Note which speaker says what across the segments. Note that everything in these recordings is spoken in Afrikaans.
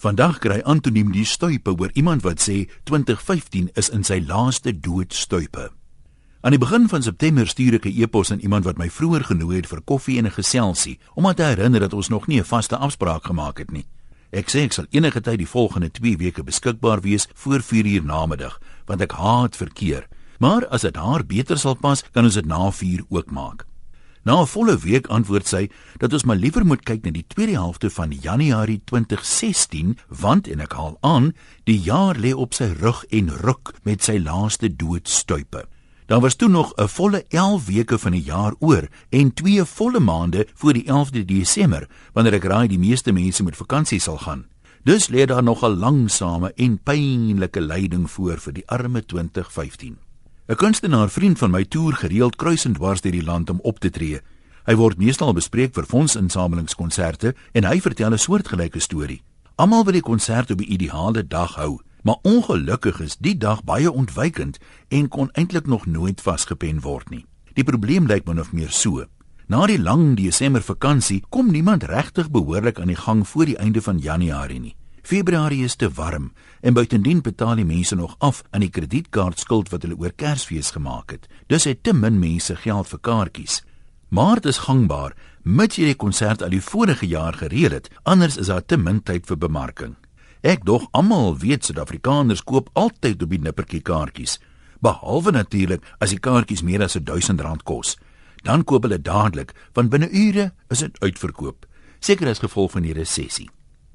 Speaker 1: Vandag kry Antoniem die stuipe oor iemand wat sê 2015 is in sy laaste doodstuipe. Aan die begin van September stuur ek 'n e-pos aan iemand wat my vroeër genooi het vir koffie en 'n geselsie, om aan te herinner dat ons nog nie 'n vaste afspraak gemaak het nie. Ek sê ek sal enige tyd die volgende 2 weke beskikbaar wees voor 4uur namiddag, want ek haat verkeer. Maar as dit haar beter sal pas, kan ons dit na 4 ook maak. Na 'n volle week antwoord sy dat ons maar liewer moet kyk na die tweede helfte van Januarie 2016 want en ek haal aan die jaar lê op sy rug en ruk met sy laaste doodstuipe. Daar was toe nog 'n volle 11 weke van die jaar oor en twee volle maande voor die 11de Desember wanneer ek raai die meeste mense met vakansie sal gaan. Dus lê daar nog 'n langsame en pynlike lyding voor vir die arme 2015. 'n Kunstenaar vriend van my toer gereeld kruisend dwars deur die land om op te tree. Hy word meestal bespreek vir fondsinsamelingskonserte en hy vertel 'n soortgelyke storie. Almal wil die konsert op 'n ideale dag hou, maar ongelukkig is die dag baie ontwykend en kon eintlik nog nooit vasgepen word nie. Die probleem lyk min of meer so. Na die lang Desember vakansie kom niemand regtig behoorlik aan die gang voor die einde van Januarie nie. Februarie is te warm en buitendien betaal die mense nog af aan die kredietkaartskuld wat hulle oor Kersfees gemaak het. Dus het te min mense geld vir kaartjies. Maart is gangbaar, mits jy die konsert al die vorige jaar gereël het, anders is daar te min tyd vir bemarking. Ek dog almal weet Suid-Afrikaners koop altyd op die nippertjie kaartjies, behalwe natuurlik as die kaartjies meer as R1000 kos. Dan koop hulle dadelik, want binne ure is dit uitverkoop, seker as gevolg van die resessie.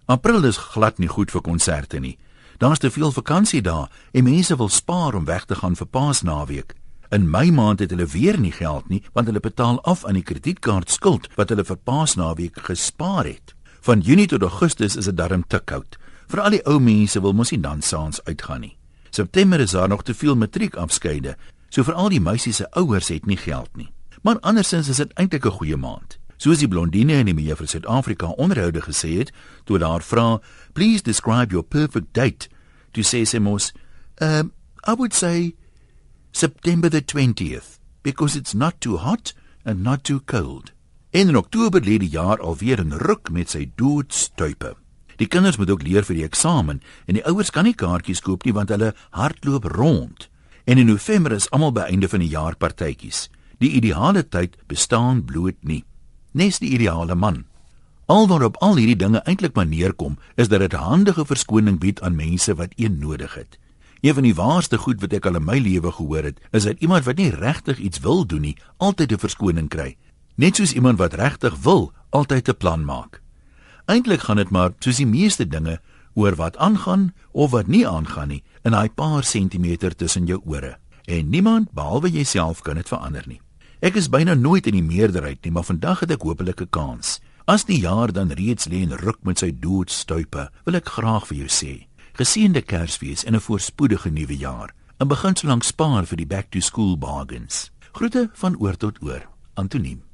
Speaker 1: April is glad nie goed vir konserte nie. Daar's te veel vakansiedae en mense wil spaar om weg te gaan vir Paasnaweek. In Mei maand het hulle weer nie geld nie want hulle betaal af aan die kredietkaartskuld wat hulle vir Paasnaweek gespaar het. Van Junie tot Augustus is dit darm te koud. Vir al die ou mense wil mos nie dan saans uitgaan nie. September is daar nog te veel matriekafskeide, so vir al die meisies se ouers het nie geld nie. Maar andersins is dit eintlik 'n goeie maand. Soos die blondine in die meneer van Suid-Afrika onderhoude gesê het, toe daar vra, "Please describe your perfect date." To say semos, um, I would say September the 20th because it's not too hot and not too cold. En in Oktober lê die jaar alweer in ruk met sy doodstuipe. Die kinders moet ook leer vir die eksamen en die ouers kan nie kaartjies koop nie want hulle hardloop rond. En in November is almal by einde van die jaar partytjies. Die ideale tyd bestaan bloot nie nes die ideale man. Alwaarop al hierdie dinge eintlik maar neerkom, is dat dit 'n handige verskoning bied aan mense wat een nodig het. Een van die waarste goed wat ek al in my lewe gehoor het, is dat iemand wat nie regtig iets wil doen nie, altyd 'n verskoning kry. Net soos iemand wat regtig wil, altyd 'n plan maak. Eintlik gaan dit maar soos die meeste dinge oor wat aangaan of wat nie aangaan nie in daai paar sentimeter tussen jou ore. En niemand behalwe jouself kan dit verander nie. Ek is byna nooit in die meerderheid nie, maar vandag het ek hopelik 'n kans. As die jaar dan reeds lê en ruk met sy doodstuipe, wil ek graag vir jou sê: Geseënde Kersfees en 'n voorspoedige nuwe jaar. 'n Begin so lank spaar vir die back to school bargains. Groete van oor tot oor. Antoniem